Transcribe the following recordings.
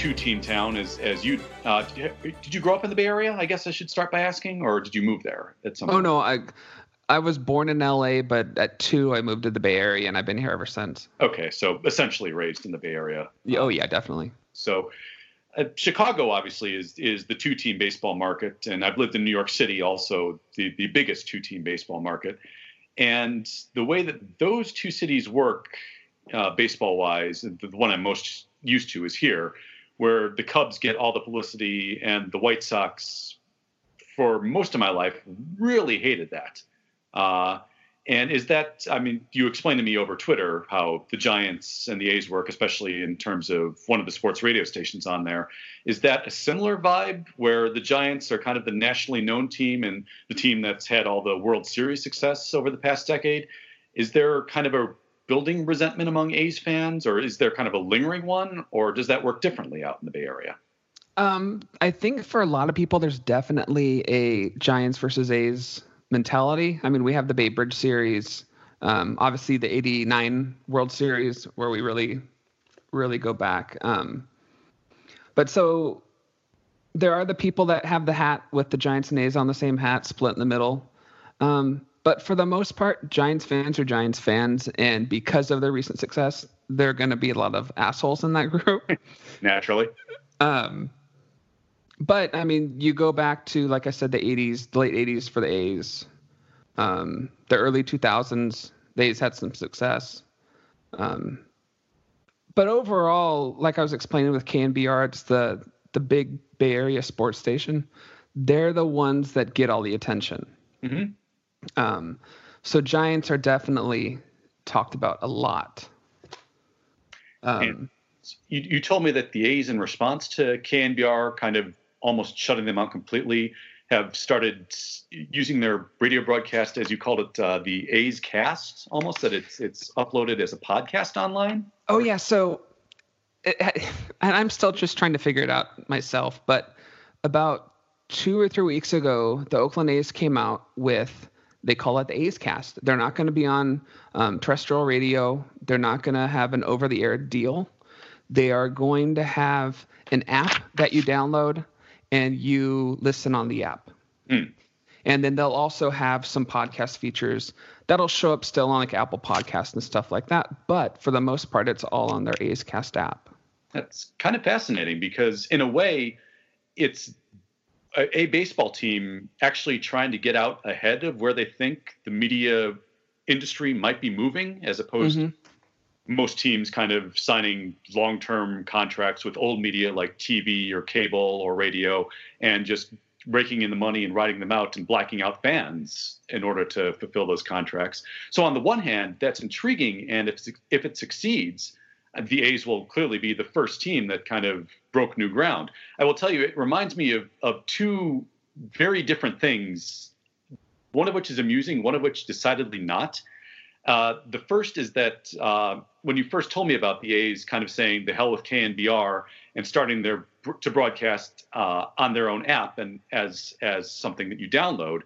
a two-team town, as as you uh, did. You grow up in the Bay Area? I guess I should start by asking, or did you move there at some? Oh point? no, I I was born in LA, but at two I moved to the Bay Area, and I've been here ever since. Okay, so essentially raised in the Bay Area. Oh yeah, definitely. So, uh, Chicago obviously is is the two-team baseball market, and I've lived in New York City, also the the biggest two-team baseball market. And the way that those two cities work, uh, baseball-wise, the one I'm most used to is here, where the Cubs get all the publicity, and the White Sox, for most of my life, really hated that. Uh, and is that, I mean, you explained to me over Twitter how the Giants and the A's work, especially in terms of one of the sports radio stations on there. Is that a similar vibe where the Giants are kind of the nationally known team and the team that's had all the World Series success over the past decade? Is there kind of a building resentment among A's fans, or is there kind of a lingering one, or does that work differently out in the Bay Area? Um, I think for a lot of people, there's definitely a Giants versus A's mentality. I mean, we have the Bay Bridge series, um, obviously the '89 World Series where we really, really go back. Um, but so there are the people that have the hat with the Giants and A's on the same hat, split in the middle. Um, but for the most part, Giants fans are Giants fans, and because of their recent success, there are going to be a lot of assholes in that group. Naturally. Um, but I mean, you go back to like I said, the '80s, the late '80s for the A's, um, the early 2000s. The A's had some success. Um, but overall, like I was explaining with KNBR, it's the the big Bay Area sports station. They're the ones that get all the attention. Mm-hmm. Um, so Giants are definitely talked about a lot. Um, you, you told me that the A's, in response to KNBR, kind of almost shutting them out completely, have started using their radio broadcast, as you called it, uh, the A's Cast, almost that it's it's uploaded as a podcast online. Oh yeah, so it, and I'm still just trying to figure it out myself, but about two or three weeks ago, the Oakland A's came out with they call it the A's Cast. They're not going to be on um, terrestrial radio. They're not going to have an over-the-air deal. They are going to have an app that you download and you listen on the app. Mm. And then they'll also have some podcast features that'll show up still on like Apple Podcasts and stuff like that. But for the most part, it's all on their A's Cast app. That's kind of fascinating because, in a way, it's a, a, baseball team actually trying to get out ahead of where they think the media industry might be moving, as opposed mm-hmm. to most teams kind of signing long-term contracts with old media like TV or cable or radio and just raking in the money and writing them out and blacking out fans in order to fulfill those contracts. So on the one hand, that's intriguing, and if if it succeeds, the A's will clearly be the first team that kind of broke new ground. I will tell you, it reminds me of of two very different things. One of which is amusing, one of which decidedly not. Uh, the first is that uh, when you first told me about the A's kind of saying the hell with KNBR and starting their to broadcast uh, on their own app and as as something that you download,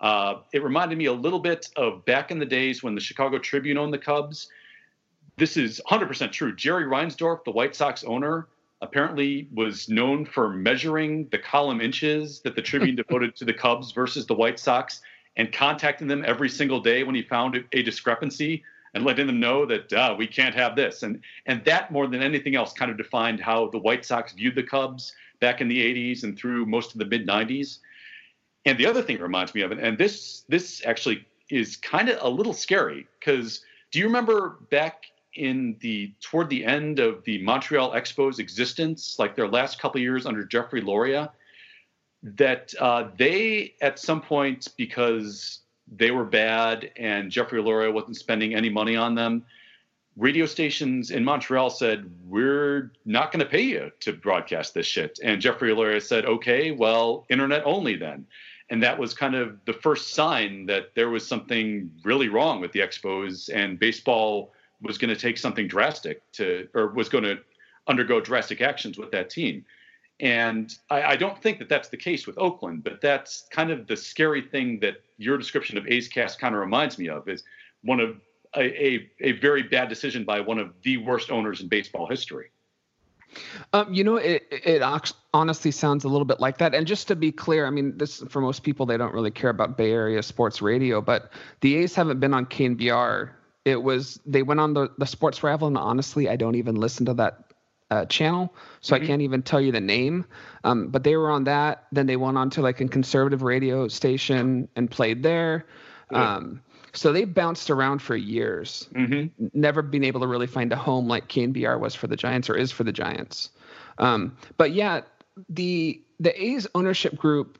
uh, it reminded me a little bit of back in the days when the Chicago Tribune owned the Cubs. This is 100% true. Jerry Reinsdorf, the White Sox owner, apparently was known for measuring the column inches that the Tribune devoted to the Cubs versus the White Sox and contacting them every single day when he found a discrepancy and letting them know that uh, we can't have this. And and that more than anything else kind of defined how the White Sox viewed the Cubs back in the 80s and through most of the mid 90s. And the other thing it reminds me of, and this this actually is kind of a little scary because do you remember back in the toward the end of the Montreal Expos existence, like their last couple years under Jeffrey Loria, that uh, they at some point because they were bad and Jeffrey Loria wasn't spending any money on them. Radio stations in Montreal said, We're not going to pay you to broadcast this shit. And Jeffrey Loria said, Okay, well, internet only then. And that was kind of the first sign that there was something really wrong with the Expos and baseball was going to take something drastic to, or was going to undergo drastic actions with that team. And I, I, don't think that that's the case with Oakland, but that's kind of the scary thing that your description of A's Cast kind of reminds me of is one of a, a, a very bad decision by one of the worst owners in baseball history. Um, you know, it it honestly sounds a little bit like that. And just to be clear, I mean, this for most people they don't really care about Bay Area sports radio, but the A's haven't been on KNBR. It was they went on the the Sports Rival, and honestly, I don't even listen to that uh, channel, so mm-hmm. I can't even tell you the name. Um, but they were on that. Then they went on to like a conservative radio station and played there. Yeah. Um, so they bounced around for years, mm-hmm. never been able to really find a home like KNBR was for the Giants or is for the Giants. Um, but yeah, the the A's ownership group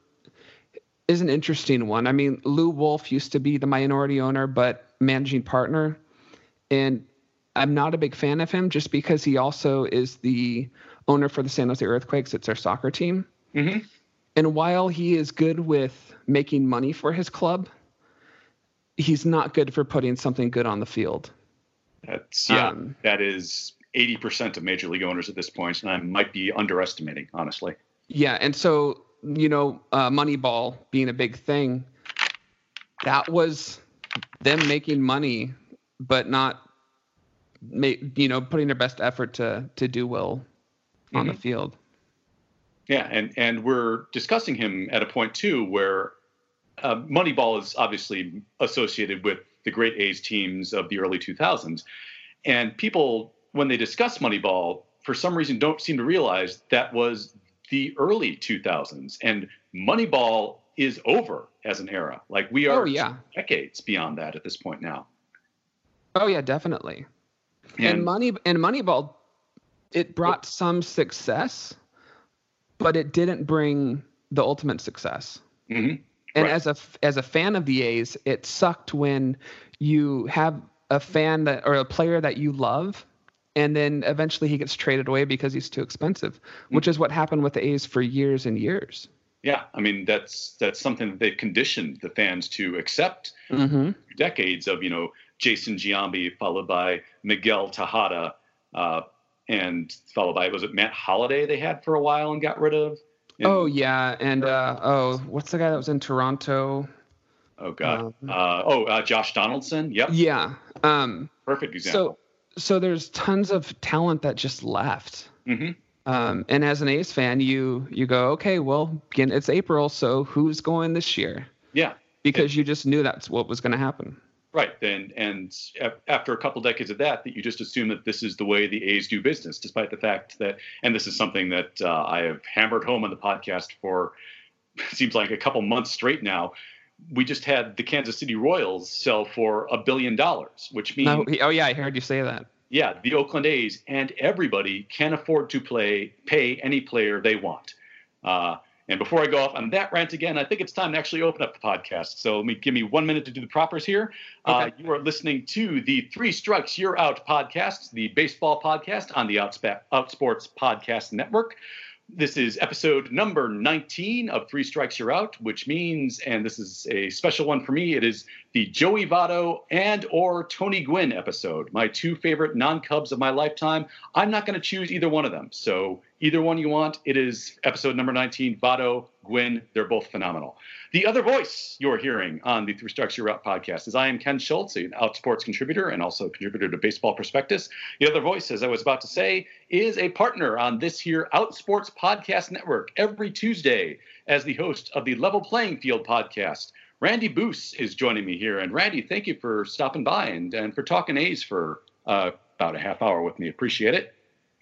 is an interesting one. I mean, Lew Wolff used to be the minority owner, but managing partner, and I'm not a big fan of him just because he also is the owner for the San Jose Earthquakes. It's our soccer team. Mm-hmm. And while he is good with making money for his club, he's not good for putting something good on the field. That's yeah. Um, that is eighty percent of major league owners at this point, and I might be underestimating, honestly. Yeah, and so you know, uh, Moneyball being a big thing, that was them making money, but not, make, you know, putting their best effort to to do well mm-hmm. on the mm-hmm. field. Yeah, and and we're discussing him at a point too where uh, Moneyball is obviously associated with the great A's teams of the early 2000s. And people, when they discuss Moneyball, for some reason don't seem to realize that was the early 2000s. And Moneyball is over as an era. Like we are oh, yeah. decades beyond that at this point now. Oh yeah, definitely. And, and money and Moneyball, it brought some success, but it didn't bring the ultimate success. Mm-hmm. And right. as a as a fan of the A's, it sucked when you have a fan that or a player that you love and then eventually he gets traded away because he's too expensive, which is what happened with the A's for years and years. Yeah, I mean that's that's something that they've conditioned the fans to accept. Mm-hmm. Decades of you know Jason Giambi followed by Miguel Tejada, uh, and followed by was it Matt Holliday they had for a while and got rid of. Oh yeah, and uh, oh, what's the guy that was in Toronto? Oh God. Um, uh, oh, uh, Josh Donaldson. Yep. Yeah. Um, Perfect example. So, so there's tons of talent that just left. Mm-hmm. Um, and as an A's fan, you you go, okay, well, again, it's April, so who's going this year? Yeah. Because you just knew that's what was going to happen. Right. And and after a couple decades of that, that you just assume that this is the way the A's do business, despite the fact that, and this is something that uh, I have hammered home on the podcast for seems like a couple months straight now. We just had the Kansas City Royals sell for a billion dollars, which means no, oh yeah, I heard you say that. Yeah, the Oakland A's and everybody can afford to play pay any player they want. Uh, and before I go off on that rant again, I think it's time to actually open up the podcast. So let me give me one minute to do the propers here. Uh, okay. Uh, you are listening to the Three Strikes You're Out podcast, the baseball podcast on the Outsports Podcast Network. This is episode number 19 of Three Strikes You're Out, which means, and this is a special one for me, it is the Joey Votto and or Tony Gwynn episode, my two favorite non-Cubs of my lifetime. I'm not going to choose either one of them. So Either one you want, it is episode number 19. Votto, Gwynn, they're both phenomenal. The other voice you're hearing on the Three Strikes You're Out podcast is I am Ken Schultz, an Outsports contributor and also contributor to Baseball Prospectus. The other voice, as I was about to say, is a partner on this here Outsports Podcast Network every Tuesday as the host of the Level Playing Field podcast. Randy Boos is joining me here. And Randy, thank you for stopping by and, and for talking A's for uh, about a half hour with me. Appreciate it.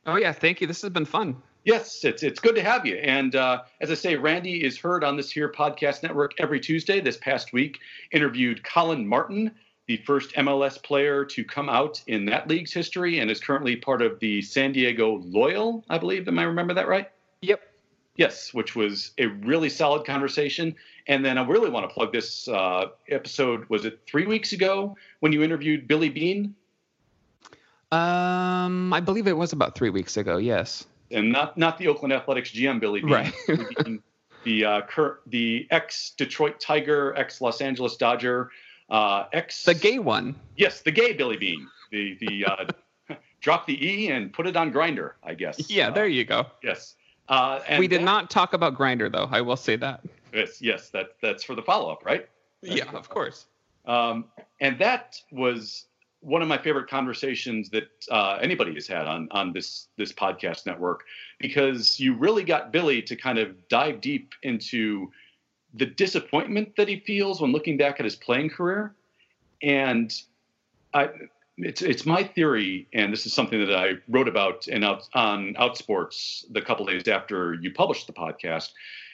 Oh, yeah. Thank you. This has been fun. Yes, it's it's good to have you. And uh, as I say, Randy is heard on this here podcast network every Tuesday. This past week, interviewed Collin Martin, the first MLS player to come out in that league's history, and is currently part of the San Diego Loyal, I believe. Am I remember that right? Yep. Yes, which was a really solid conversation. And then I really want to plug this uh, episode. Was it three weeks ago when you interviewed Billy Bean? Um, I believe it was about three weeks ago. Yes and not not the Oakland Athletics GM Billy Beane, right? the uh, Kurt, the ex Detroit Tiger, ex Los Angeles Dodger, uh, ex the gay one. Yes, the gay Billy Bean. The the uh, drop the e and put it on Grindr. I guess. Yeah, there you go. Yes. Uh, we did that, not talk about Grindr though. I will say that. Yes, yes, that that's for the follow up, right? That's yeah, of course. Um, and that was one of my favorite conversations that uh, anybody has had on on this this podcast network because you really got Billy to kind of dive deep into the disappointment that he feels when looking back at his playing career, and I, it's it's my theory, and this is something that I wrote about in out, on Outsports the couple days after you published the podcast,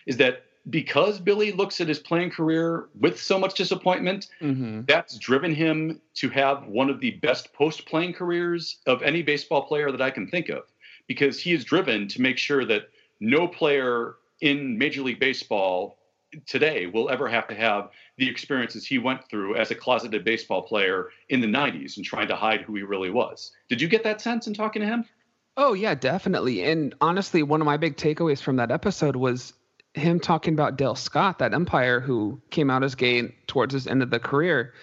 is that because Billy looks at his playing career with so much disappointment, mm-hmm. that's driven him to have one of the best post playing careers of any baseball player that I can think of. Because he is driven to make sure that no player in Major League Baseball today will ever have to have the experiences he went through as a closeted baseball player in the 90s and trying to hide who he really was. Did you get that sense in talking to him? Oh, yeah, definitely. And honestly, one of my big takeaways from that episode was him talking about Dale Scott, that umpire who came out as gay towards his end of the career.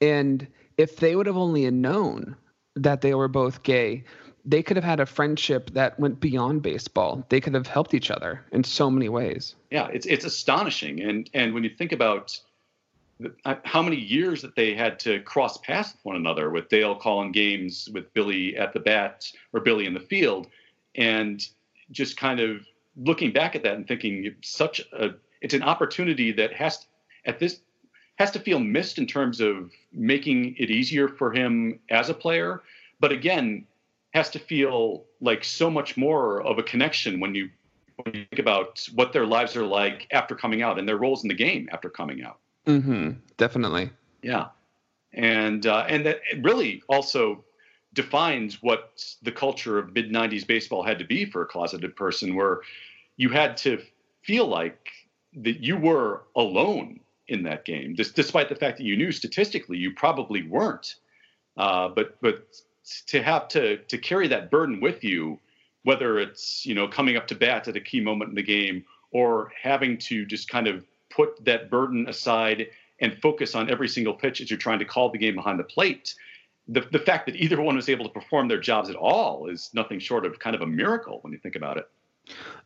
And if they would have only known that they were both gay, they could have had a friendship that went beyond baseball. They could have helped each other in so many ways. Yeah, it's it's astonishing, and and when you think about uh, how many years that they had to cross paths with one another, with Dale calling games with Billy at the bat or Billy in the field, and just kind of looking back at that and thinking such a it's an opportunity that has to, at this has to feel missed in terms of making it easier for him as a player but again has to feel like so much more of a connection when you when you think about what their lives are like after coming out and their roles in the game after coming out. Mm-hmm. Definitely. Yeah. And uh, and that really also defines what the culture of mid 90s baseball had to be for a closeted person where you had to feel like that you were alone in that game, despite the fact that you knew statistically you probably weren't. Uh, but but to have to to carry that burden with you, whether it's you know coming up to bat at a key moment in the game or having to just kind of put that burden aside and focus on every single pitch as you're trying to call the game behind the plate. The, the fact that either one was able to perform their jobs at all is nothing short of kind of a miracle when you think about it.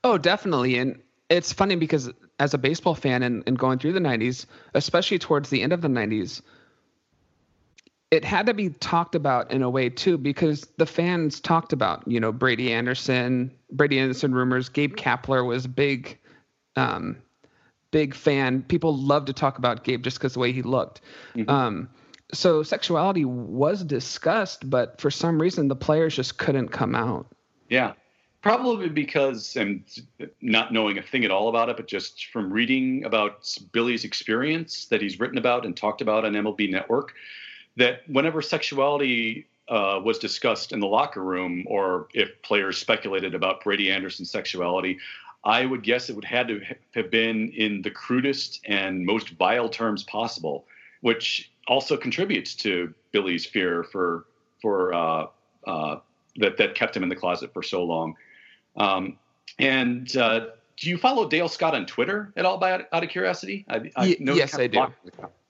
Oh, definitely. And it's funny because as a baseball fan and, and going through the 90s, especially towards the end of the 90s, it had to be talked about in a way too because the fans talked about you know Brady Anderson, Brady Anderson rumors. Gabe Kapler was big, um, big fan. People love to talk about Gabe just because the way he looked. Mm-hmm. Um, so sexuality was discussed, but for some reason the players just couldn't come out. Yeah, probably because and not knowing a thing at all about it, but just from reading about Billy's experience that he's written about and talked about on MLB Network, that whenever sexuality uh, was discussed in the locker room, or if players speculated about Brady Anderson's sexuality, I would guess it would had to have been in the crudest and most vile terms possible, which also contributes to Billy's fear for for uh, uh, that that kept him in the closet for so long. Um, and uh, do you follow Dale Scott on Twitter at all? By out of curiosity, I, I yes, I do.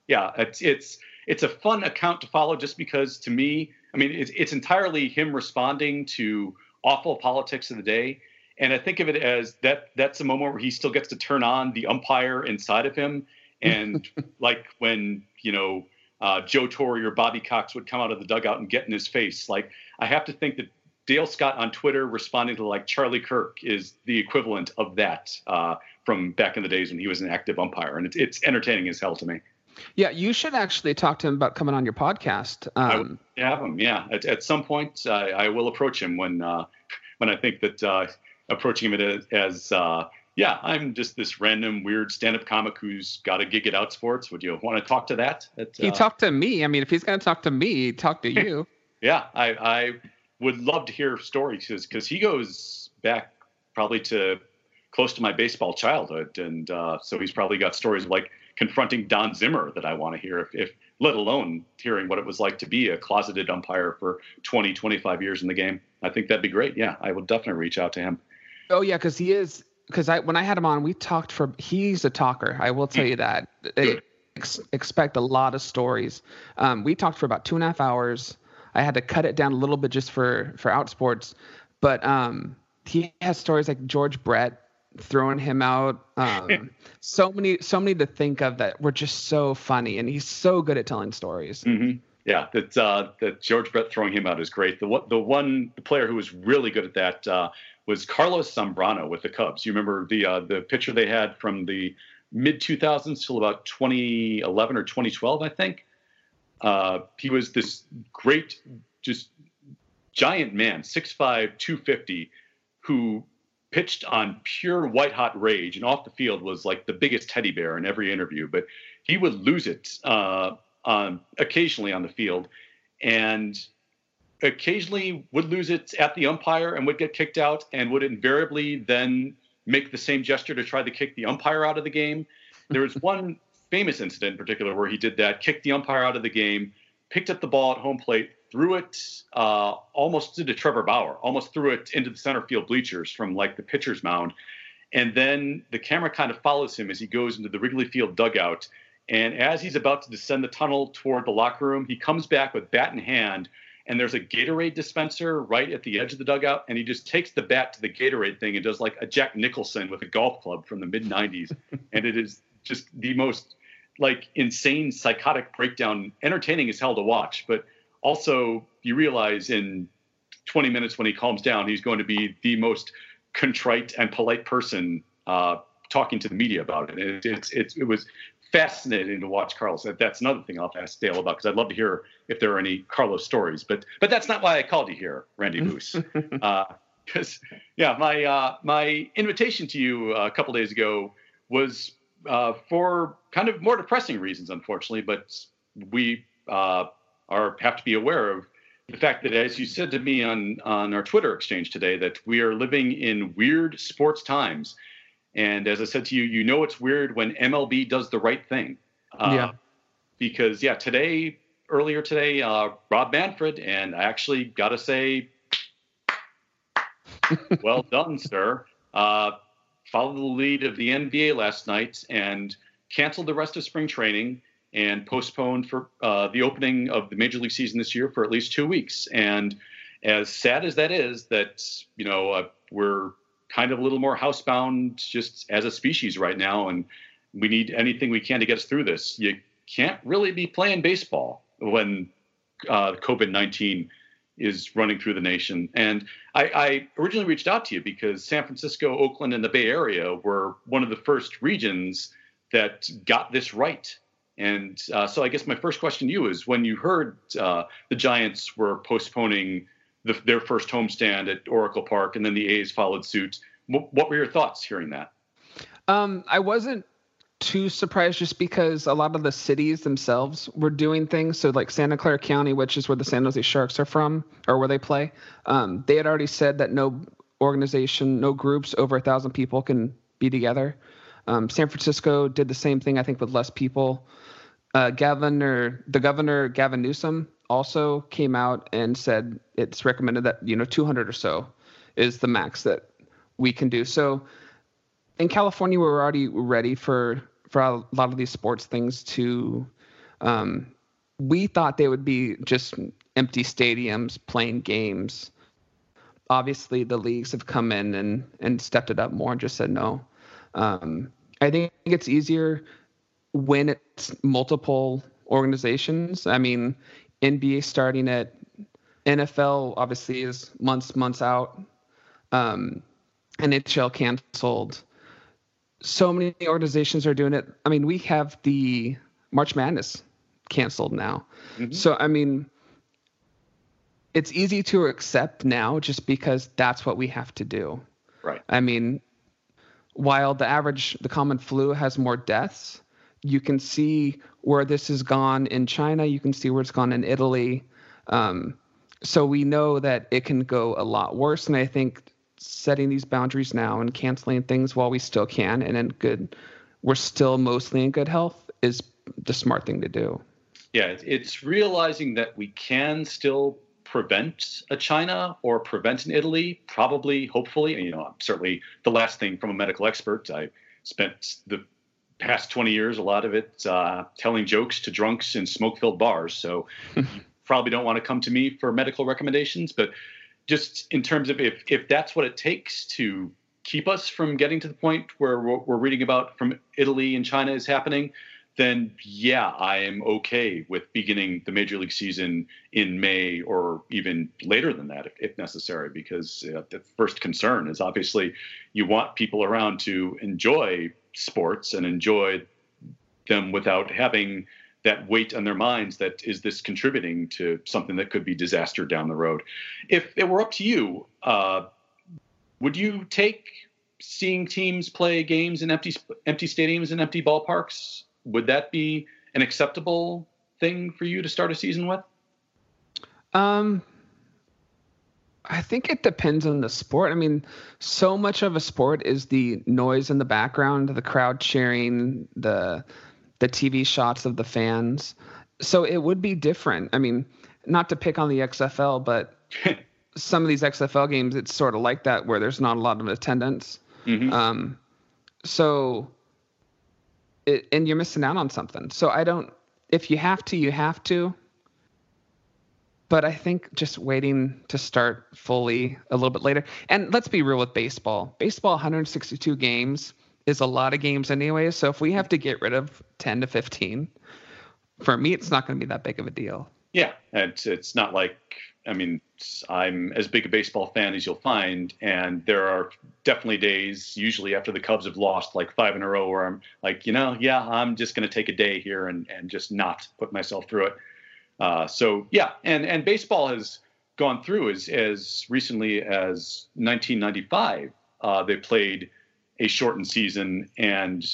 Yeah, it's it's it's a fun account to follow just because to me, I mean, it's it's entirely him responding to awful politics of the day, and I think of it as that that's a moment where he still gets to turn on the umpire inside of him, and like when you know uh, Joe Torre or Bobby Cox would come out of the dugout and get in his face. Like I have to think that Dale Scott on Twitter responding to like Charlie Kirk is the equivalent of that uh, from back in the days when he was an active umpire, and it's, it's entertaining as hell to me. Yeah, you should actually talk to him about coming on your podcast. Um, I have him. Yeah, at, at some point I, I will approach him when uh, when I think that uh, approaching him as, as uh, yeah, I'm just this random weird stand-up comic who's got a gig at Outsports. Would you want to talk to that? At, he talked to me. I mean, if he's going to talk to me, talk to you. yeah, I, I would love to hear stories because he goes back probably to close to my baseball childhood, and uh, so he's probably got stories like confronting Don Zimmer that I want to hear, if, if, let alone hearing what it was like to be a closeted umpire for 20, 25 years in the game. I think that'd be great. Yeah, I would definitely reach out to him. Oh yeah, because he is. Because I when I had him on, we talked for. He's a talker. I will tell you that. Ex- expect a lot of stories. Um, we talked for about two and a half hours. I had to cut it down a little bit just for for Outsports, but um, he has stories like George Brett throwing him out. Um, so many, so many to think of that were just so funny, and he's so good at telling stories. Mm-hmm. Yeah, that uh, that George Brett throwing him out is great. The the one the player who was really good at that uh, was Carlos Zambrano with the Cubs. You remember the uh, the pitcher they had from the mid 2000s till about 2011 or 2012, I think. Uh, he was this great, just giant man, 6'5", 250, who pitched on pure white hot rage and off the field was like the biggest teddy bear in every interview. But he would lose it uh, on occasionally on the field, and occasionally would lose it at the umpire and would get kicked out, and would invariably then make the same gesture to try to kick the umpire out of the game. There was one famous incident in particular where he did that, kicked the umpire out of the game, picked up the ball at home plate, threw it uh, almost into Trevor Bauer, almost threw it into the center field bleachers from like the pitcher's mound. And then the camera kind of follows him as he goes into the Wrigley Field dugout. And as he's about to descend the tunnel toward the locker room, he comes back with bat in hand, and there's a Gatorade dispenser right at the edge of the dugout, and he just takes the bat to the Gatorade thing and does like a Jack Nicholson with a golf club from the mid '90s, and it is just the most like insane psychotic breakdown, entertaining as hell to watch, but also you realize in 20 minutes when he calms down, he's going to be the most contrite and polite person uh, talking to the media about it. And it, it, it was fascinating to watch Carlos. That's another thing I'll ask Dale about because I'd love to hear if there are any Carlos stories. But but that's not why I called you here, Randy Moose. Because uh, yeah, my uh, my invitation to you a couple days ago was uh, for kind of more depressing reasons, unfortunately. But we uh, are have to be aware of the fact that, as you said to me on on our Twitter exchange today, that we are living in weird sports times and as I said to you, you know it's weird when MLB does the right thing. Uh, yeah. Because yeah, today, earlier today, uh, Rob Manfred, and I actually got to say, well done, sir. Uh, followed the lead of the NBA last night and canceled the rest of spring training and postponed for uh, the opening of the major league season this year for at least two weeks. And as sad as that is, that you know uh, we're kind of a little more housebound just as a species right now, and we need anything we can to get us through this. You can't really be playing baseball when uh, COVID 19 is running through the nation. And I, I, originally reached out to you because San Francisco, Oakland, and the Bay Area were one of the first regions that got this right. And uh, so I guess my first question to you is when you heard uh, the Giants were postponing the, their first homestand at Oracle Park, and then the A's followed suit. What were your thoughts hearing that? Um, I wasn't too surprised just because a lot of the cities themselves were doing things. So, like Santa Clara County, which is where the San Jose Sharks are from or where they play, um, they had already said that no organization, no groups over a thousand people can be together. Um, San Francisco did the same thing, I think, with less people. Uh, governor, the governor Gavin Newsom, also came out and said it's recommended that you know 200 or so is the max that we can do. So in California, we're already ready for for a lot of these sports things to. Um, we thought they would be just empty stadiums playing games. Obviously, the leagues have come in and and stepped it up more and just said no. Um, I think it's easier when it's multiple organizations. I mean, NBA starting at NFL obviously is months months out. Um, NHL canceled. So many organizations are doing it. I mean, we have the March Madness canceled now. Mm-hmm. So I mean, it's easy to accept now just because that's what we have to do. Right. I mean, while the average, the common flu has more deaths, you can see where this has gone in China. You can see where it's gone in Italy. Um, so we know that it can go a lot worse. And I think setting these boundaries now and canceling things while we still can and in good, we're still mostly in good health is the smart thing to do. Yeah, it's realizing that we can still prevent a China or prevent an Italy, probably, hopefully. You know, certainly the last thing from a medical expert. I spent the past 20 years, a lot of it uh, telling jokes to drunks in smoke filled bars. So you probably don't want to come to me for medical recommendations. But just in terms of if, if that's what it takes to keep us from getting to the point where what we're reading about from Italy and China is happening, then yeah, I am okay with beginning the major league season in May or even later than that if, if necessary, because uh, the first concern is obviously you want people around to enjoy sports and enjoy them without having that weight on their minds that is this contributing to something that could be disaster down the road. If it were up to you, uh, would you take seeing teams play games in empty empty stadiums and empty ballparks? Would that be an acceptable thing for you to start a season with? Um, I think it depends on the sport. I mean, so much of a sport is the noise in the background, the crowd cheering, the the TV shots of the fans. So it would be different. I mean, not to pick on the XFL, but some of these XFL games, it's sort of like that where there's not a lot of attendance. Mm-hmm. Um, so, it, and you're missing out on something. So I don't. If you have to, you have to. But I think just waiting to start fully a little bit later. And let's be real with baseball. Baseball, 162 games is a lot of games anyway. So if we have to get rid of 10 to 15, for me, it's not going to be that big of a deal. Yeah, it's it's not like I mean I'm as big a baseball fan as you'll find, and there are definitely days, usually after the Cubs have lost like five in a row, where I'm like, you know, yeah, I'm just going to take a day here and and just not put myself through it. Uh, so yeah, and and baseball has gone through as as recently as 1995. Uh, they played a shortened season and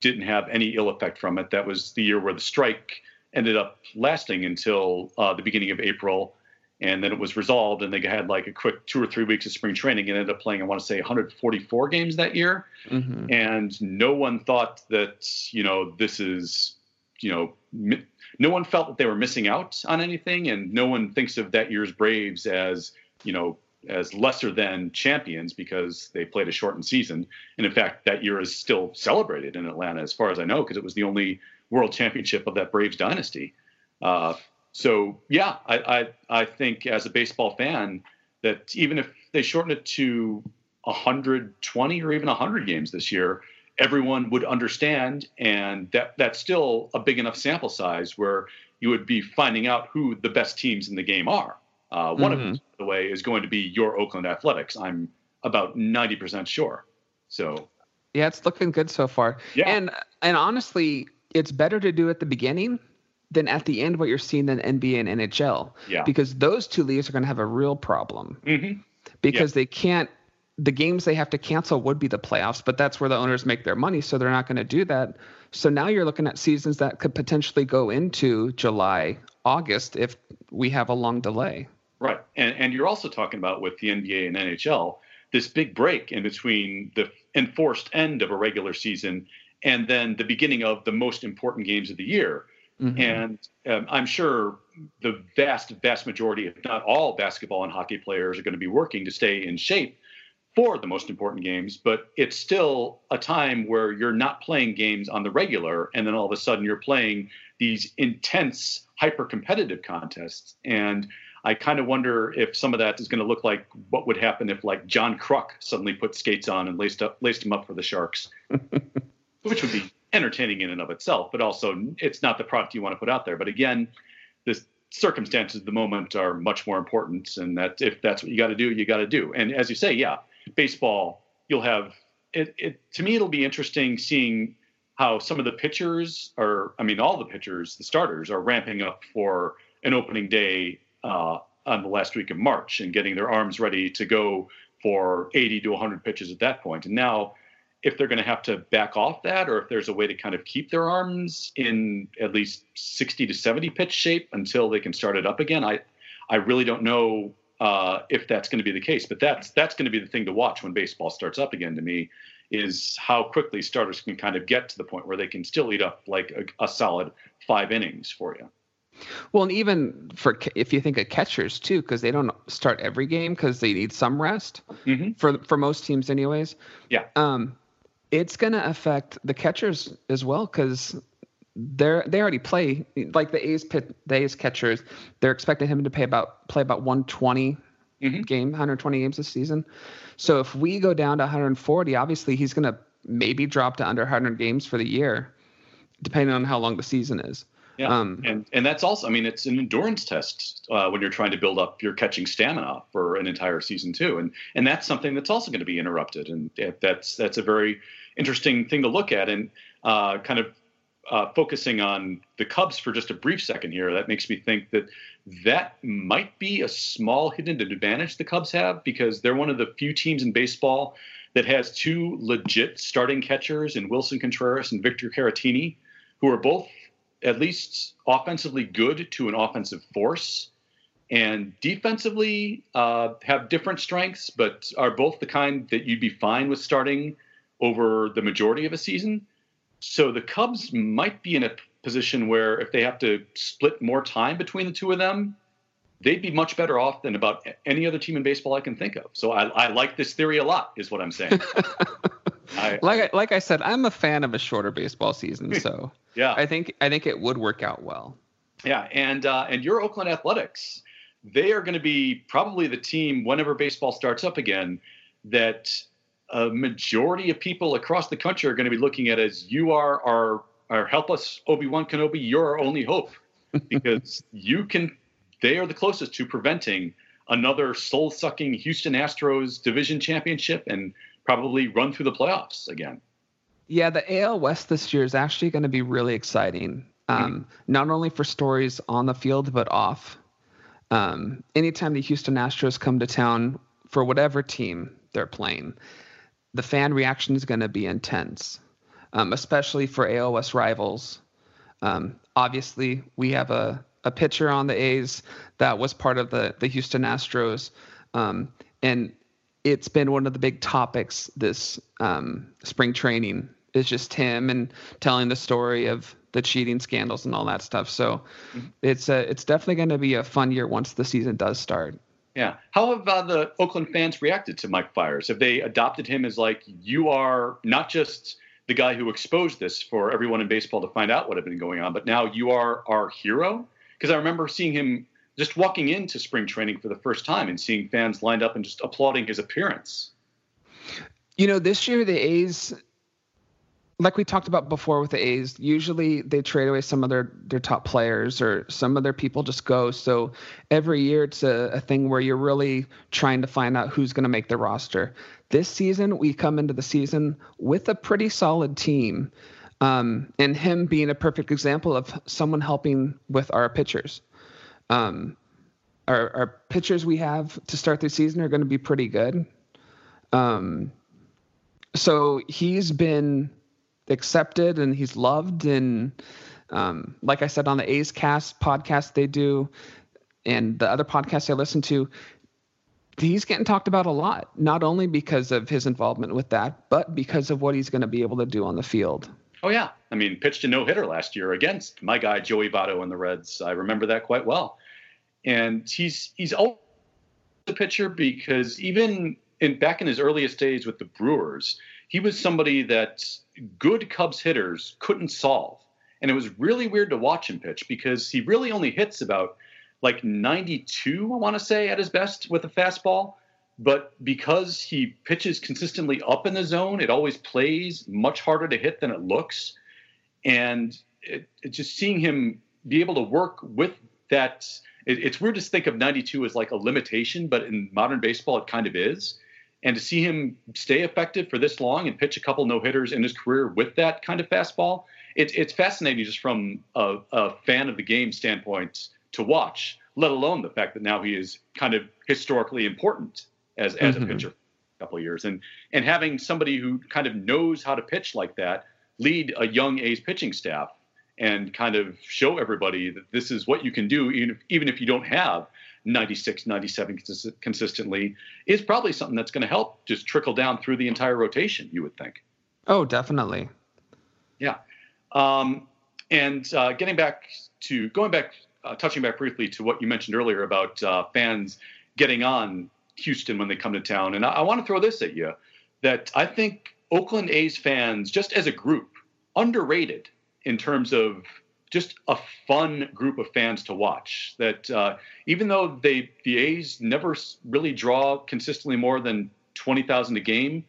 didn't have any ill effect from it. That was the year where the strike ended up lasting until uh, the beginning of April, and then it was resolved, and they had like a quick two or three weeks of spring training and ended up playing, I want to say, 144 games that year. Mm-hmm. And no one thought that you know this is you know. Mi- no one felt that they were missing out on anything, and no one thinks of that year's Braves as you know as lesser than champions because they played a shortened season. And in fact, that year is still celebrated in Atlanta, as far as I know, because it was the only world championship of that Braves dynasty. Uh, so yeah, I, I, I think as a baseball fan that even if they shorten it to 120 or even 100 games this year, everyone would understand, and that that's still a big enough sample size where you would be finding out who the best teams in the game are. Uh, one mm-hmm. of them, by the way, is going to be your Oakland Athletics. I'm about 90% sure. So, yeah, it's looking good so far. Yeah. And and honestly, it's better to do at the beginning than at the end what you're seeing in NBA and NHL. Yeah. Because those two leagues are going to have a real problem. Mm-hmm. Because yeah. they can't the games they have to cancel would be the playoffs, but that's where the owners make their money, so they're not going to do that. So now you're looking at seasons that could potentially go into July, August if we have a long delay. Right. And, and you're also talking about with the NBA and NHL, this big break in between the enforced end of a regular season and then the beginning of the most important games of the year. Mm-hmm. And um, I'm sure the vast, vast majority, if not all, basketball and hockey players are going to be working to stay in shape for the most important games. But it's still a time where you're not playing games on the regular, and then all of a sudden you're playing these intense, hyper competitive contests. And I kind of wonder if some of that is going to look like what would happen if like John Kruk suddenly put skates on and laced up laced him up for the Sharks, which would be entertaining in and of itself, but also it's not the product you want to put out there. But again, the circumstances of the moment are much more important, and that if that's what you got to do, you got to do. And as you say, yeah, baseball, you'll have it, it. To me, it'll be interesting seeing how some of the pitchers are. I mean, all the pitchers, the starters, are ramping up for an opening day uh, on the last week of March and getting their arms ready to go for 80 to 100 pitches at that point. And now, if they're going to have to back off that, or if there's a way to kind of keep their arms in at least 60 to 70 pitch shape until they can start it up again, I, I really don't know uh, if that's going to be the case. But that's that's going to be the thing to watch when baseball starts up again. To me, is how quickly starters can kind of get to the point where they can still eat up like a, a solid five innings for you. Well, and even for if you think of catchers too, because they don't start every game because they need some rest mm-hmm. for for most teams, anyways. Yeah. Um, it's gonna affect the catchers as well because they're they already play like the A's pit the A's catchers. They're expecting him to pay about play about 120 mm-hmm. game, 120 games this season. So if we go down to 140, obviously he's gonna maybe drop to under 100 games for the year depending on how long the season is. Yeah, um, and and that's also, I mean, it's an endurance test uh, when you're trying to build up your catching stamina for an entire season too, and and that's something that's also going to be interrupted, and that's that's a very interesting thing to look at, and uh, kind of uh, focusing on the Cubs for just a brief second here, that makes me think that that might be a small hidden advantage the Cubs have because they're one of the few teams in baseball that has two legit starting catchers in Willson Contreras and Victor Caratini, who are both at least offensively good to an offensive force and defensively uh, have different strengths, but are both the kind that you'd be fine with starting over the majority of a season. So the Cubs might be in a position where if they have to split more time between the two of them, they'd be much better off than about any other team in baseball I can think of. So I, I like this theory a lot, is what I'm saying. I, like I, like I said, I'm a fan of a shorter baseball season, so yeah, I think I think it would work out well. Yeah, and uh, and your Oakland Athletics, they are going to be probably the team whenever baseball starts up again that a majority of people across the country are going to be looking at as you are our our help us Obi Wan Kenobi, you're our only hope because you can. They are the closest to preventing another soul sucking Houston Astros division championship and probably run through the playoffs again. Yeah, the AL West this year is actually going to be really exciting. Um, mm-hmm. Not only for stories on the field, but off. Um, anytime the Houston Astros come to town for whatever team they're playing, the fan reaction is going to be intense, um, especially for West rivals. Um, obviously, we have a, a pitcher on the A's that was part of the, the Houston Astros. Um, and it's been one of the big topics this um, spring training is just him and telling the story of the cheating scandals and all that stuff. So mm-hmm. it's a, it's definitely going to be a fun year once the season does start. Yeah. How have uh, the Oakland fans reacted to Mike Fiers? Have they adopted him as like you are not just the guy who exposed this for everyone in baseball to find out what had been going on, but now you are our hero? Because I remember seeing him just walking into spring training for the first time and seeing fans lined up and just applauding his appearance. You know, this year the A's, like we talked about before with the A's, usually they trade away some of their, their top players or some of their people just go. So every year it's a, a thing where you're really trying to find out who's going to make the roster. This season, we come into the season with a pretty solid team. Um, and him being a perfect example of someone helping with our pitchers. Um, our, our pitchers we have to start the season are going to be pretty good. Um, so he's been accepted and he's loved and um, like I said on the A's Cast podcast they do and the other podcasts I listen to, he's getting talked about a lot. Not only because of his involvement with that, but because of what he's going to be able to do on the field. Oh yeah, I mean, pitched a no hitter last year against my guy Joey Votto and the Reds. I remember that quite well. And he's he's always a pitcher because even in back in his earliest days with the Brewers, he was somebody that good Cubs hitters couldn't solve. And it was really weird to watch him pitch because he really only hits about like 92, I want to say, at his best with a fastball. But because he pitches consistently up in the zone, it always plays much harder to hit than it looks. And it, it just seeing him be able to work with that, it, it's weird to think of 92 as like a limitation, but in modern baseball, it kind of is. And to see him stay effective for this long and pitch a couple no hitters in his career with that kind of fastball, it, it's fascinating just from a, a fan of the game standpoint to watch, let alone the fact that now he is kind of historically important as as mm-hmm. a pitcher a couple of years and and having somebody who kind of knows how to pitch like that lead a young A's pitching staff and kind of show everybody that this is what you can do even if, even if you don't have 96 97 consistently is probably something that's going to help just trickle down through the entire rotation you would think oh definitely yeah um, and uh, getting back to going back uh, touching back briefly to what you mentioned earlier about uh, fans getting on Houston when they come to town. And I, I want to throw this at you that I think Oakland A's fans, just as a group, underrated in terms of just a fun group of fans to watch. That uh, even though they the A's never really draw consistently more than twenty thousand a game,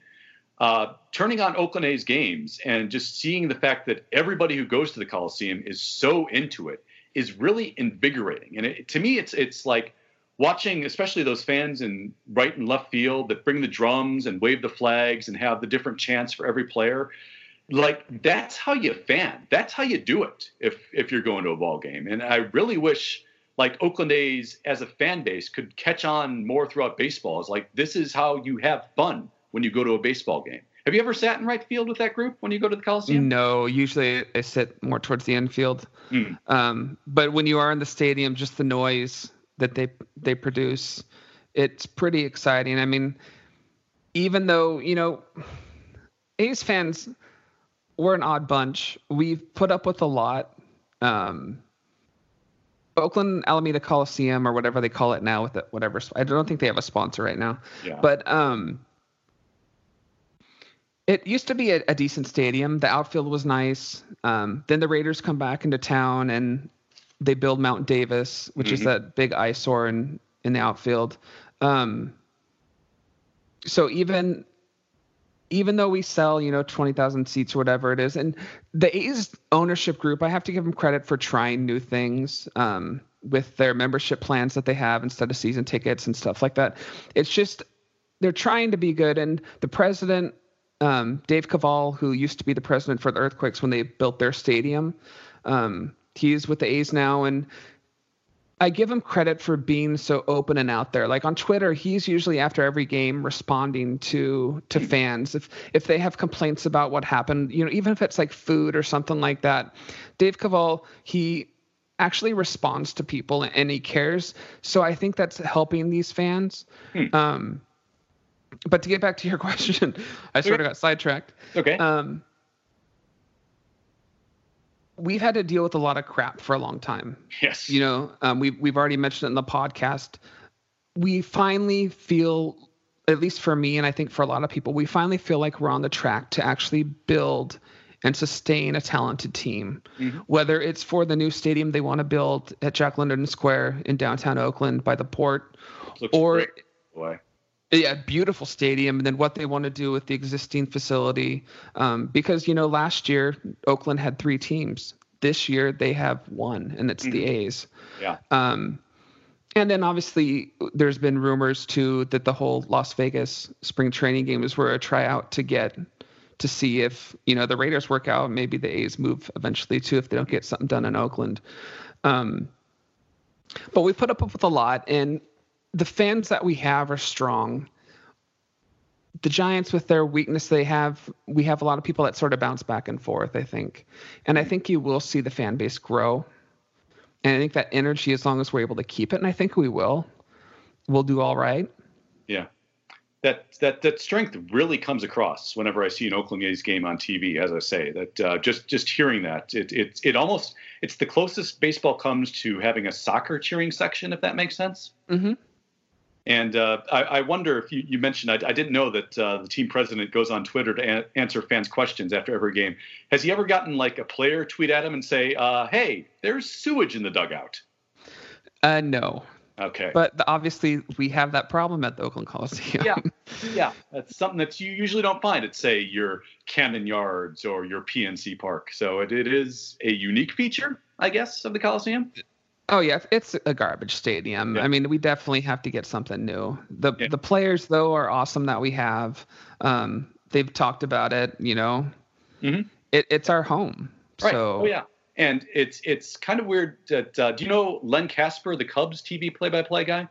uh, turning on Oakland A's games and just seeing the fact that everybody who goes to the Coliseum is so into it is really invigorating. And it, to me, it's it's like watching, especially those fans in right and left field that bring the drums and wave the flags and have the different chants for every player. Like that's how you fan. That's how you do it if if you're going to a ball game. And I really wish like Oakland A's as a fan base could catch on more throughout baseball. It's like this is how you have fun when you go to a baseball game. Have you ever sat in right field with that group when you go to the Coliseum? No, usually I sit more towards the infield. Mm. Um, but when you are in the stadium, just the noise that they they produce, it's pretty exciting. I mean, even though you know, A's fans, we're an odd bunch. We've put up with a lot. Um, Oakland Alameda Coliseum or whatever they call it now with it, whatever. I don't think they have a sponsor right now. Yeah. But um, it used to be a, a, decent stadium. The outfield was nice. Um, then the Raiders come back into town and they build Mount Davis, which mm-hmm. is that big eyesore in in the outfield. Um, so even even though we sell, you know, 20,000 seats or whatever it is, and the A's ownership group, I have to give them credit for trying new things um, with their membership plans that they have instead of season tickets and stuff like that. It's just they're trying to be good, and the president um, Dave Kaval, who used to be the president for the Earthquakes when they built their stadium. Um, he's with the A's now, and I give him credit for being so open and out there. Like on Twitter, he's usually after every game responding to to fans if if they have complaints about what happened. You know, even if it's like food or something like that. Dave Kaval, he actually responds to people and he cares. So I think that's helping these fans. Hmm. Um, but to get back to your question, I sort of got sidetracked. Okay. Um, we've had to deal with a lot of crap for a long time. Yes. You know, um, we've we've already mentioned it in the podcast. We finally feel, at least for me, and I think for a lot of people, we finally feel like we're on the track to actually build and sustain a talented team. Mm-hmm. Whether it's for the new stadium they want to build at Jack London Square in downtown Oakland by the port, or great yeah, beautiful stadium, and then what they want to do with the existing facility. Um, because you know, last year Oakland had three teams. This year they have one, and it's mm-hmm. the A's. Yeah. Um, and then obviously there's been rumors too that the whole Las Vegas spring training games were a tryout to get to see if you know the Raiders work out. Maybe the A's move eventually too if they don't get something done in Oakland. Um, but we put up with a lot, and the fans that we have are strong. The Giants, with their weakness they have, we have a lot of people that sort of bounce back and forth, I think. And I think you will see the fan base grow. And I think that energy, as long as we're able to keep it, and I think we will, we'll do all right. Yeah. That, that that strength really comes across whenever I see an Oakland A's game on TV. As I say, that uh, just just hearing that, it it it almost it's the closest baseball comes to having a soccer cheering section, if that makes sense. Mm-hmm. And uh, I, I, wonder if you, you mentioned, I, I, didn't know that uh, the team president goes on Twitter to a- answer fans' questions after every game. Has he ever gotten like a player tweet at him and say, uh, hey, there's sewage in the dugout? Uh, no. Okay. But the, obviously, we have that problem at the Oakland Coliseum. yeah. Yeah. That's something that you usually don't find at, say, your Camden Yards or your PNC Park. So it, it is a unique feature, I guess, of the Coliseum. Oh yeah, it's a garbage stadium. Yeah. I mean, we definitely have to get something new. The yeah. the players though are awesome that we have. Um, they've talked about it. You know, mm-hmm. it, it's our home. Right. So, oh yeah, and it's it's kind of weird that uh, do you know Len Kasper, the Cubs TV play-by-play guy?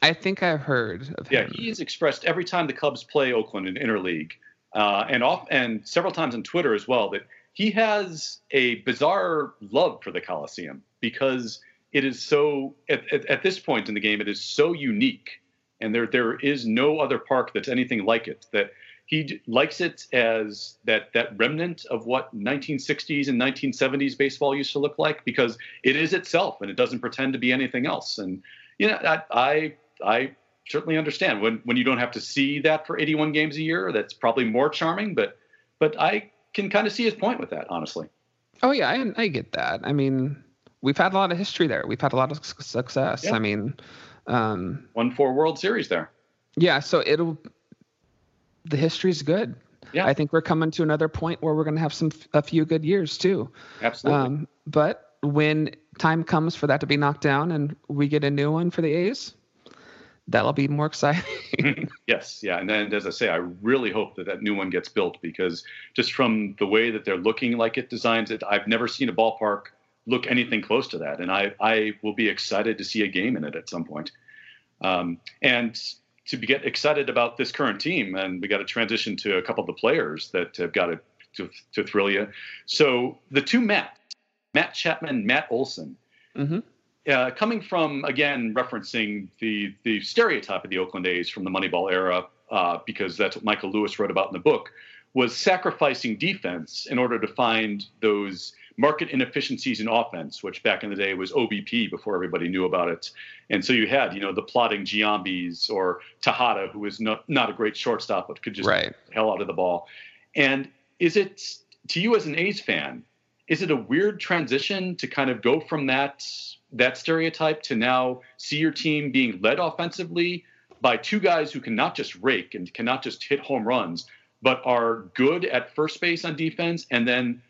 I think I've heard of yeah, him. Yeah, he's expressed every time the Cubs play Oakland in interleague, uh, and off and several times on Twitter as well that he has a bizarre love for the Coliseum because it is so at, at, at, this point in the game it is so unique and there there is no other park that's anything like it that he likes it as that that remnant of what 1960s and 1970s baseball used to look like because it is itself and it doesn't pretend to be anything else and you know I I, I certainly understand when when you don't have to see that for 81 games a year that's probably more charming but but I can kind of see his point with that honestly. Oh yeah, I, I get that. I mean, we've had a lot of history there. We've had a lot of success. Yeah. I mean, um, won four World Series there. Yeah, so it'll the history's good. yeah. I think we're coming to another point where we're going to have some a few good years too. Absolutely. Um, but when time comes for that to be knocked down and we get a new one for the A's, that'll be more exciting. yes, yeah, and then as I say, I really hope that that new one gets built because just from the way that they're looking like it designs it, I've never seen a ballpark look anything close to that, and I I will be excited to see a game in it at some point. Um, and to get excited about this current team, and we got to transition to a couple of the players that have got to, to, to thrill you. So the two Matt, Matt Chapman, Matt Olson. Mm-hmm. Uh, coming from again referencing the the stereotype of the Oakland A's from the Moneyball era, uh, because that's what Michael Lewis wrote about in the book, was sacrificing defense in order to find those market inefficiencies in offense, which back in the day was OBP before everybody knew about it. And so you had, you know, the plotting Giambis or Tejada, who was not, not a great shortstop, but could just right. hell out of the ball. And is it, to you as an A's fan, is it a weird transition to kind of go from that that stereotype to now see your team being led offensively by two guys who can not just rake and cannot just hit home runs, but are good at first base on defense and then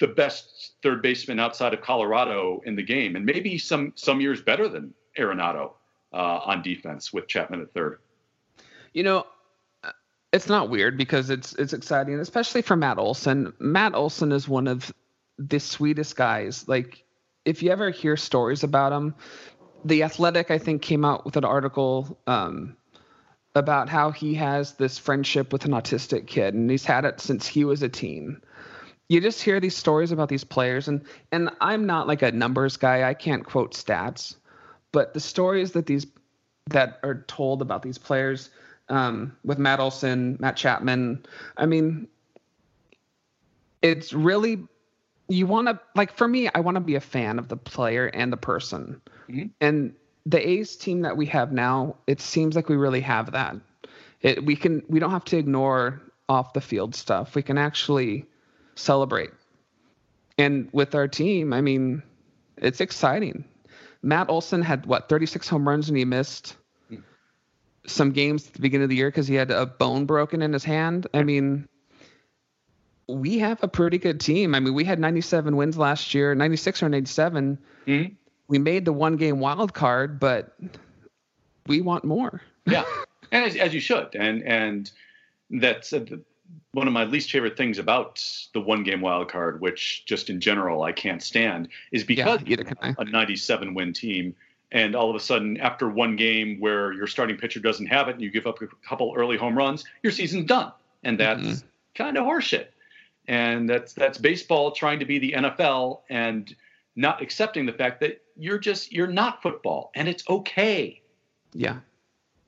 the best third baseman outside of Colorado in the game, and maybe some some years better than Arenado uh, on defense with Chapman at third. You know, it's not weird because it's it's exciting, especially for Matt Olson. Matt Olson is one of the sweetest guys. Like, if you ever hear stories about him, the Athletic I think came out with an article. Um, about how he has this friendship with an autistic kid and he's had it since he was a teen you just hear these stories about these players and and I'm not like a numbers guy. I can't quote stats, but the stories that these that are told about these players um, with Matt Olson, Matt Chapman, I mean, it's really you want to like for me, I want to be a fan of the player and the person, mm-hmm. and the A's team that we have now, it seems like we really have that. It, we can we don't have to ignore off the field stuff. We can actually celebrate. And with our team, I mean, it's exciting. Matt Olson had what 36 home runs and he missed some games at the beginning of the year because he had a bone broken in his hand. I mean, we have a pretty good team. I mean, we had 97 wins last year, 96 or 97. Mm-hmm. We made the one game wild card, but we want more. yeah, and as, as, you should, and and that's uh, one of my least favorite things about the one game wild card, which just in general I can't stand, is because yeah, a 97 win team, and all of a sudden after one game where your starting pitcher doesn't have it and you give up a couple early home runs, your season's done, and that's mm-hmm. kind of horseshit. And that's that's baseball trying to be the NFL and not accepting the fact that you're just you're not football, and it's okay. Yeah.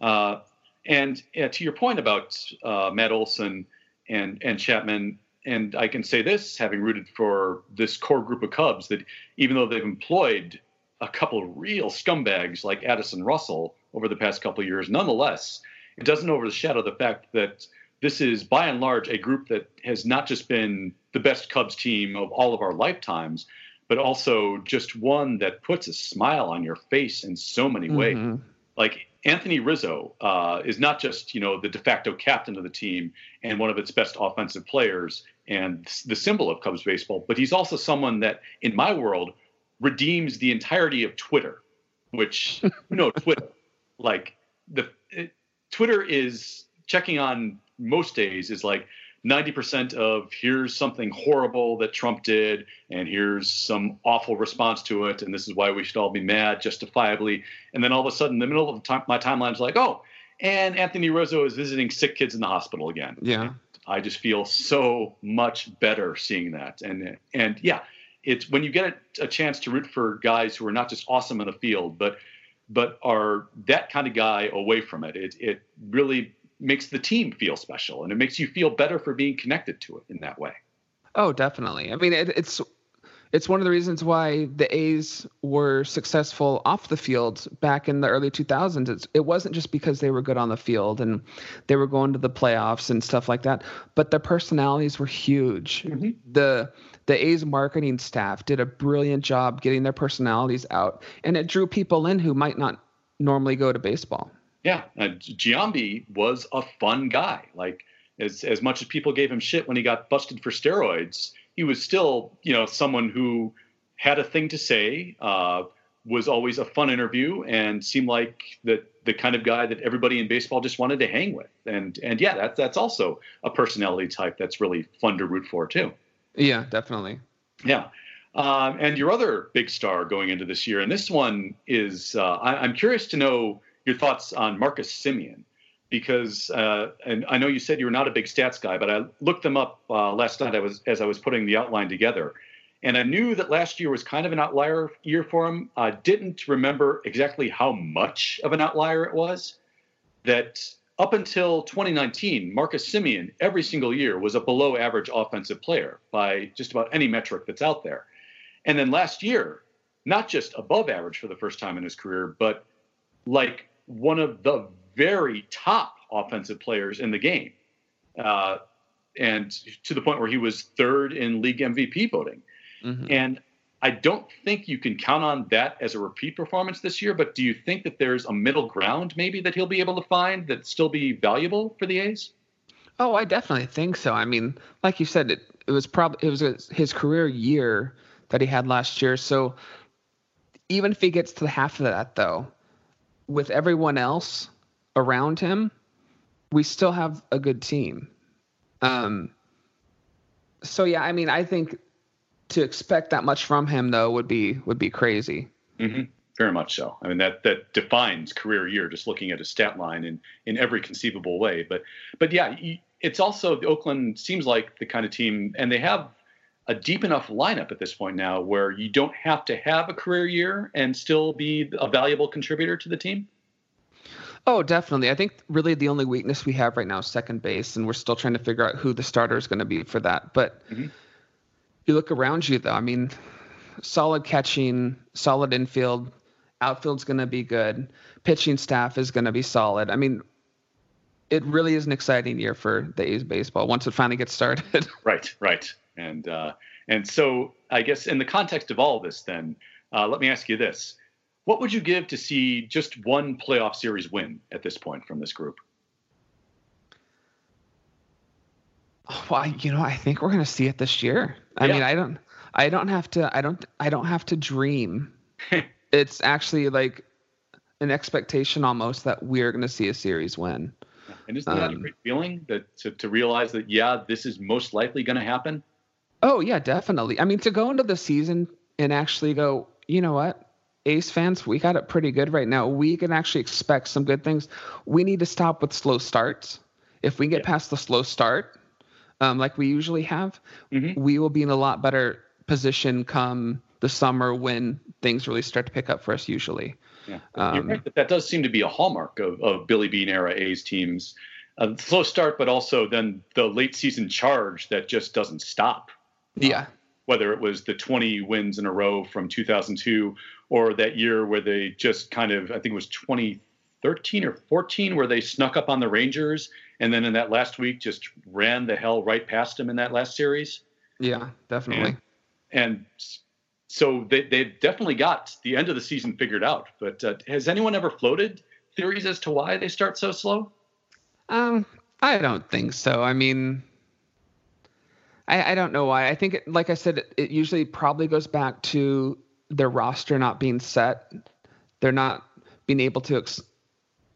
Uh, and uh, to your point about uh, Matt Olson and and Chapman. And I can say this, having rooted for this core group of Cubs, that even though they've employed a couple of real scumbags like Addison Russell over the past couple of years, nonetheless, it doesn't overshadow the fact that this is by and large a group that has not just been the best Cubs team of all of our lifetimes, but also just one that puts a smile on your face in so many ways. Mm-hmm. Like Anthony Rizzo uh, is not just you know the de facto captain of the team and one of its best offensive players and the symbol of Cubs baseball, but he's also someone that in my world redeems the entirety of Twitter, which you know Twitter like the it, Twitter is checking on most days is like 90% of here's something horrible that Trump did, and here's some awful response to it, and this is why we should all be mad justifiably. And then all of a sudden, in the middle of time, my timeline is like, oh, and Anthony Rizzo is visiting sick kids in the hospital again. Yeah. I just feel so much better seeing that. And and yeah, it's when you get a, a chance to root for guys who are not just awesome in the field, but but are that kind of guy away from it. It it really makes the team feel special and it makes you feel better for being connected to it in that way. Oh, definitely. I mean, it, it's it's one of the reasons why the A's were successful off the field back in the early 2000s. It's, it wasn't just because they were good on the field and they were going to the playoffs and stuff like that, but their personalities were huge. Mm-hmm. The the A's marketing staff did a brilliant job getting their personalities out, and it drew people in who might not normally go to baseball yeah, uh, Giambi was a fun guy. Like as as much as people gave him shit when he got busted for steroids, he was still you know someone who had a thing to say. Uh, was always a fun interview and seemed like the the kind of guy that everybody in baseball just wanted to hang with. And and yeah, that's that's also a personality type that's really fun to root for too. Yeah, definitely. Yeah. Um, and your other big star going into this year, and this one is uh, I, am curious to know your thoughts on Marcus Semien because uh, and I know you said you were not a big stats guy, but I looked them up uh, last night. I was as I was putting the outline together, and I knew that last year was kind of an outlier year for him. I didn't remember exactly how much of an outlier it was. That up until 2019, Marcus Semien every single year was a below average offensive player by just about any metric that's out there. And then last year, not just above average for the first time in his career, but like one of the very top offensive players in the game. Uh, and to the point where he was third in league MVP voting. Mm-hmm. And I don't think you can count on that as a repeat performance this year, but do you think that there's a middle ground maybe that he'll be able to find that still be valuable for the A's? Oh, I definitely think so. I mean, like you said, it, it was probably it was a, his career year that he had last year. So even if he gets to the half of that, though, with everyone else around him, we still have a good team. Um. So yeah, I mean, I think to expect that much from him though would be would be crazy. Mm-hmm. Very much so. I mean that that defines career year just looking at his stat line in in every conceivable way. But but yeah, it's also the Oakland seems like the kind of team, and they have a deep enough lineup at this point now where you don't have to have a career year and still be a valuable contributor to the team. Oh, definitely. I think really the only weakness we have right now is second base, and we're still trying to figure out who the starter is going to be for that. But mm-hmm you look around you though, I mean, solid catching, solid infield, outfield's going to be good, pitching staff is going to be solid. I mean, it really is an exciting year for the A's baseball once it finally gets started. right, right, and uh, and so I guess in the context of all of this, then uh, let me ask you this: What would you give to see just one playoff series win at this point from this group? Well, you know, I think we're going to see it this year. I yeah. mean, I don't, I don't have to, I don't, I don't have to dream. it's actually like an expectation almost that we're going to see a series win. And isn't that um, a great feeling that to, to realize that yeah, this is most likely going to happen? Oh yeah, definitely. I mean, to go into the season and actually go, you know what, A's fans, we got it pretty good right now. We can actually expect some good things. We need to stop with slow starts. If we get yeah. past the slow start, um, like we usually have, mm-hmm. we will be in a lot better position come the summer when things really start to pick up for us usually. Yeah. Um, right. That does seem to be a hallmark of, of Billy Beane era A's teams. A slow start, but also then the late season charge that just doesn't stop. Yeah. Uh, whether it was the 20 wins in a row from 2002 or that year where they just kind of, I think it was 2013 or 14, where they snuck up on the Rangers and then in that last week just ran the hell right past them in that last series. Yeah, definitely. And, and so they they've definitely got the end of the season figured out. But uh, has anyone ever floated theories as to why they start so slow? Um, I don't think so. I mean, I, I don't know why. I think, like I said, it, it usually probably goes back to their roster not being set. They're not being able to ex-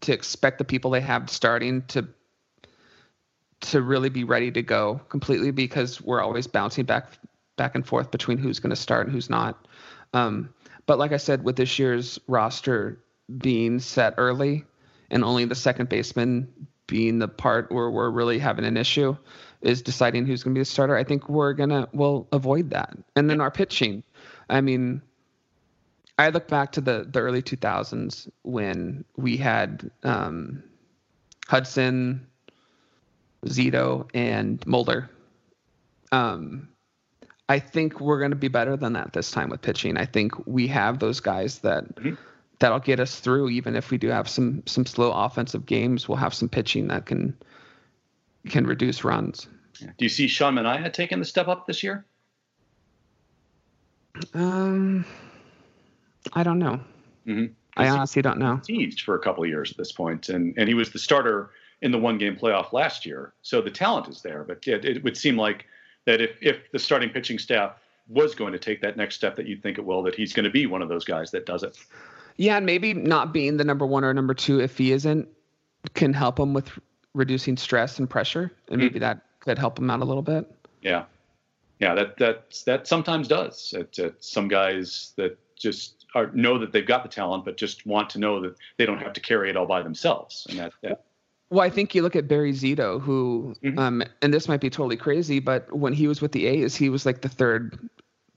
to expect the people they have starting to to really be ready to go completely because we're always bouncing back back and forth between who's going to start and who's not. Um, but like I said, with this year's roster being set early and only the second baseman being the part where we're really having an issue is deciding who's going to be the starter. I think we're gonna we'll avoid that. And then our pitching. I mean, I look back to the the early 2000s when we had um, Hudson, Zito, and Mulder. Um, I think we're going to be better than that this time with pitching. I think we have those guys that mm-hmm. that'll get us through. Even if we do have some some slow offensive games, we'll have some pitching that can can reduce runs. Do you see Sean Manaea taking the step up this year? Um, I don't know. Mm-hmm. I honestly don't know. Teased for a couple of years at this point, and and he was the starter in the one game playoff last year. So the talent is there, but it, it would seem like that if if the starting pitching staff was going to take that next step that you think it will, that he's going to be one of those guys that does it. Yeah, and maybe not being the number one or number two if he isn't can help him with reducing stress and pressure, and maybe mm-hmm. that could help him out a little bit. Yeah, yeah, that that that sometimes does. It's, it's some guys that just are know that they've got the talent, but just want to know that they don't have to carry it all by themselves, and that, that well, I think you look at Barry Zito, who, mm-hmm. um, and this might be totally crazy, but when he was with the A's, he was like the third,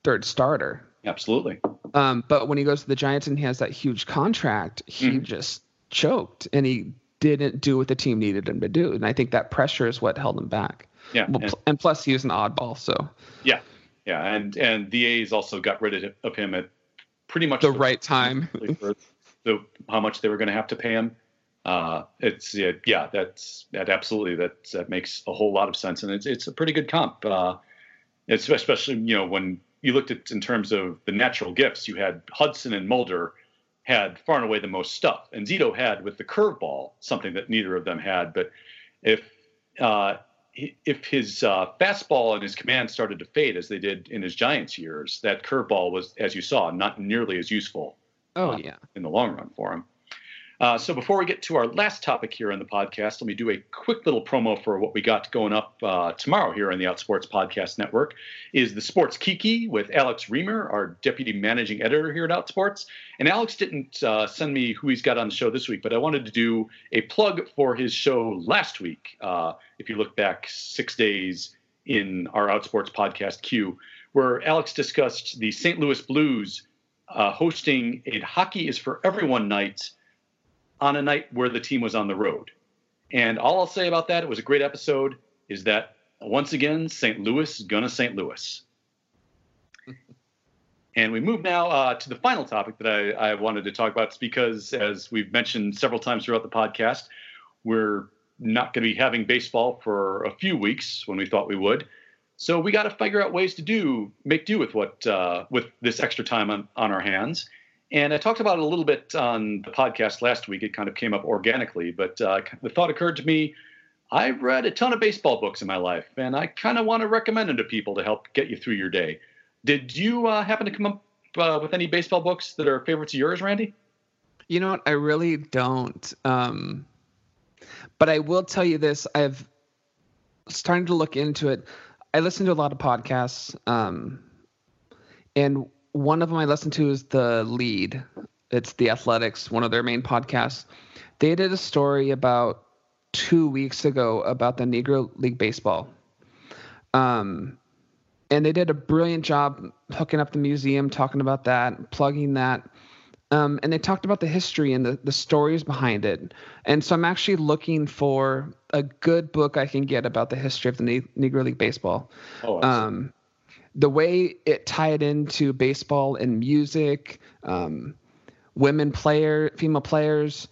third starter. Absolutely. Um, but when he goes to the Giants and he has that huge contract, he mm-hmm. just choked and he didn't do what the team needed him to do. And I think that pressure is what held him back. Yeah. Well, and, and, plus, he was an oddball. So. Yeah. Yeah. And and the A's also got rid of him at pretty much the, the right time. the, how much they were going to have to pay him. Uh, it's yeah, yeah, that's that absolutely that that makes a whole lot of sense, and it's it's a pretty good comp. Uh, it's especially you know when you looked at in terms of the natural gifts, you had Hudson and Mulder had far and away the most stuff, and Zito had with the curveball something that neither of them had. But if uh, if his uh, fastball and his command started to fade as they did in his Giants years, that curveball was, as you saw, not nearly as useful. Oh uh, yeah, in the long run for him. Uh, so before we get to our last topic here in the podcast, let me do a quick little promo for what we got going up uh, tomorrow here on the Outsports Podcast Network. Is the Sports Kiki with Alex Reimer, our deputy managing editor here at Outsports. And Alex didn't uh, send me who he's got on the show this week, but I wanted to do a plug for his show last week. Uh, if you look back six days in our Outsports Podcast queue, where Alex discussed the St. Louis Blues uh, hosting a Hockey is for Everyone night on a night where the team was on the road. And all I'll say about that, it was a great episode, is that once again, St. Louis is gonna St. Louis. and we move now uh, to the final topic that I, I wanted to talk about. It's because, as we've mentioned several times throughout the podcast, we're not going to be having baseball for a few weeks when we thought we would. So we got to figure out ways to do make do with what uh, with this extra time on, on our hands. And I talked about it a little bit on the podcast last week. It kind of came up organically, but uh, the thought occurred to me I've read a ton of baseball books in my life, and I kind of want to recommend them to people to help get you through your day. Did you uh, happen to come up uh, with any baseball books that are favorites of yours, Randy? You know what? I really don't. Um, but I will tell you this: I've started to look into it. I listen to a lot of podcasts, um, and one of them I listened to is the lead. It's the Athletics, one of their main podcasts. They did a story about two weeks ago about the Negro League Baseball. Um, and they did a brilliant job hooking up the museum, talking about that, plugging that. Um, and they talked about the history and the, the stories behind it. And so I'm actually looking for a good book I can get about the history of the ne- Negro League Baseball. Oh, um, the way it tied into baseball and music, um, women player, female players,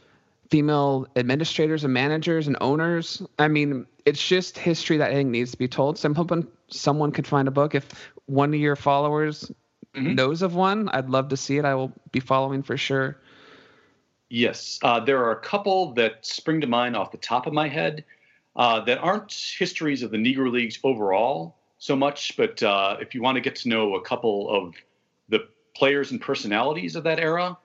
female administrators and managers and owners. I mean, it's just history that I think needs to be told. So I'm hoping someone could find a book. If one of your followers mm-hmm. knows of one, I'd love to see it. I will be following for sure. Yes, uh, there are a couple that spring to mind off the top of my head uh, that aren't histories of the Negro Leagues overall, so much, but uh, if you want to get to know a couple of the players and personalities of that era,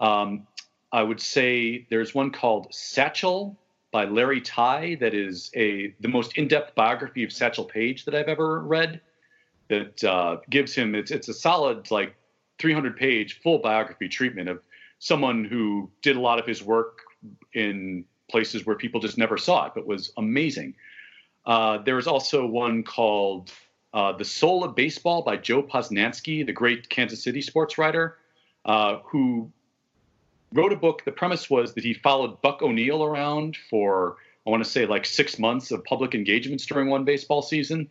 um, I would say there's one called Satchel by Larry Tye that is a the most in-depth biography of Satchel Paige that I've ever read. That uh, gives him it's it's a solid like 300 page full biography treatment of someone who did a lot of his work in places where people just never saw it, but was amazing. Uh, there was also one called uh, The Soul of Baseball by Joe Posnanski, the great Kansas City sports writer, uh, who wrote a book. The premise was that he followed Buck O'Neil around for, I want to say, like six months of public engagements during one baseball season.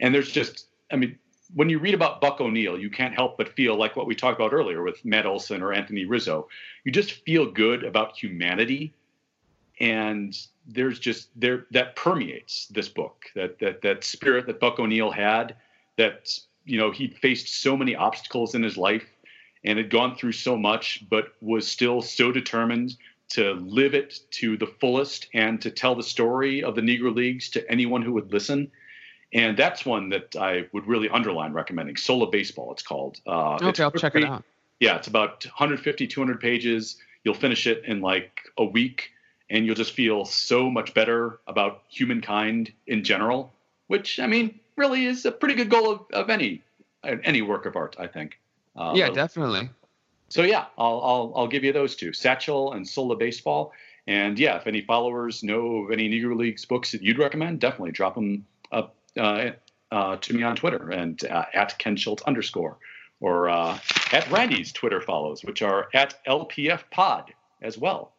And there's just, I mean, when you read about Buck O'Neil, you can't help but feel like what we talked about earlier with Matt Olson or Anthony Rizzo. You just feel good about humanity and there's just there that permeates this book that that that spirit that Buck O'Neil had that you know he faced so many obstacles in his life and had gone through so much but was still so determined to live it to the fullest and to tell the story of the Negro Leagues to anyone who would listen. And that's one that I would really underline recommending. Soul of Baseball, it's called. Uh, okay, it's I'll check it out. Yeah, it's about 150, 200 pages. You'll finish it in like a week, and you'll just feel so much better about humankind in general. Which I mean, really is a pretty good goal of, of any any work of art, I think. Uh, yeah, definitely. So yeah, I'll, I'll I'll give you those two, Satchel and Soul of Baseball. And yeah, if any followers know of any Negro Leagues books that you'd recommend, definitely drop them up uh, uh, to me on Twitter and uh, at Ken Schultz underscore or uh, at Randy's Twitter follows, which are at LPF Pod as well.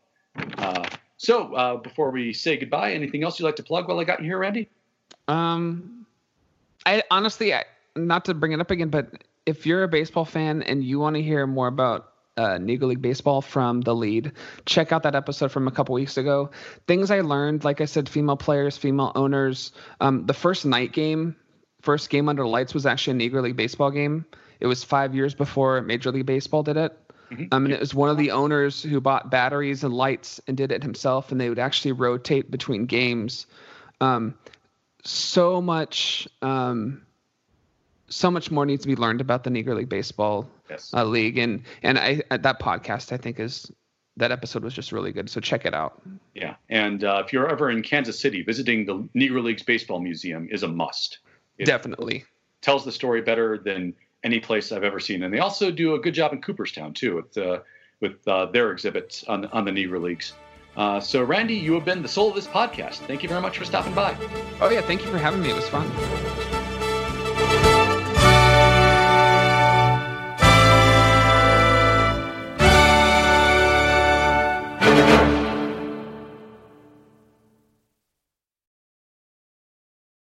So uh, before we say goodbye, anything else you'd like to plug while I got you here, Randy? Um, I honestly, I, not to bring it up again, but if you're a baseball fan and you want to hear more about uh, Negro League Baseball from the lead, check out that episode from a couple weeks ago. Things I learned, like I said, female players, female owners. Um, the first night game, first game under lights was actually a Negro League Baseball game. It was five years before Major League Baseball did it. Mm-hmm. Um, and it was one of the owners who bought batteries and lights and did it himself, and they would actually rotate between games. Um, so much um, so much more needs to be learned about the Negro League Baseball yes. uh, League, and and I that podcast I think is that episode was just really good. So check it out. Yeah, and uh, if you're ever in Kansas City, visiting the Negro Leagues Baseball Museum is a must. It Definitely tells the story better than any place I've ever seen, and they also do a good job in Cooperstown too with uh, with uh, their exhibits on on the Negro Leagues. Uh, so, Randy, you have been the soul of this podcast. Thank you very much for stopping by. Oh, yeah. Thank you for having me. It was fun.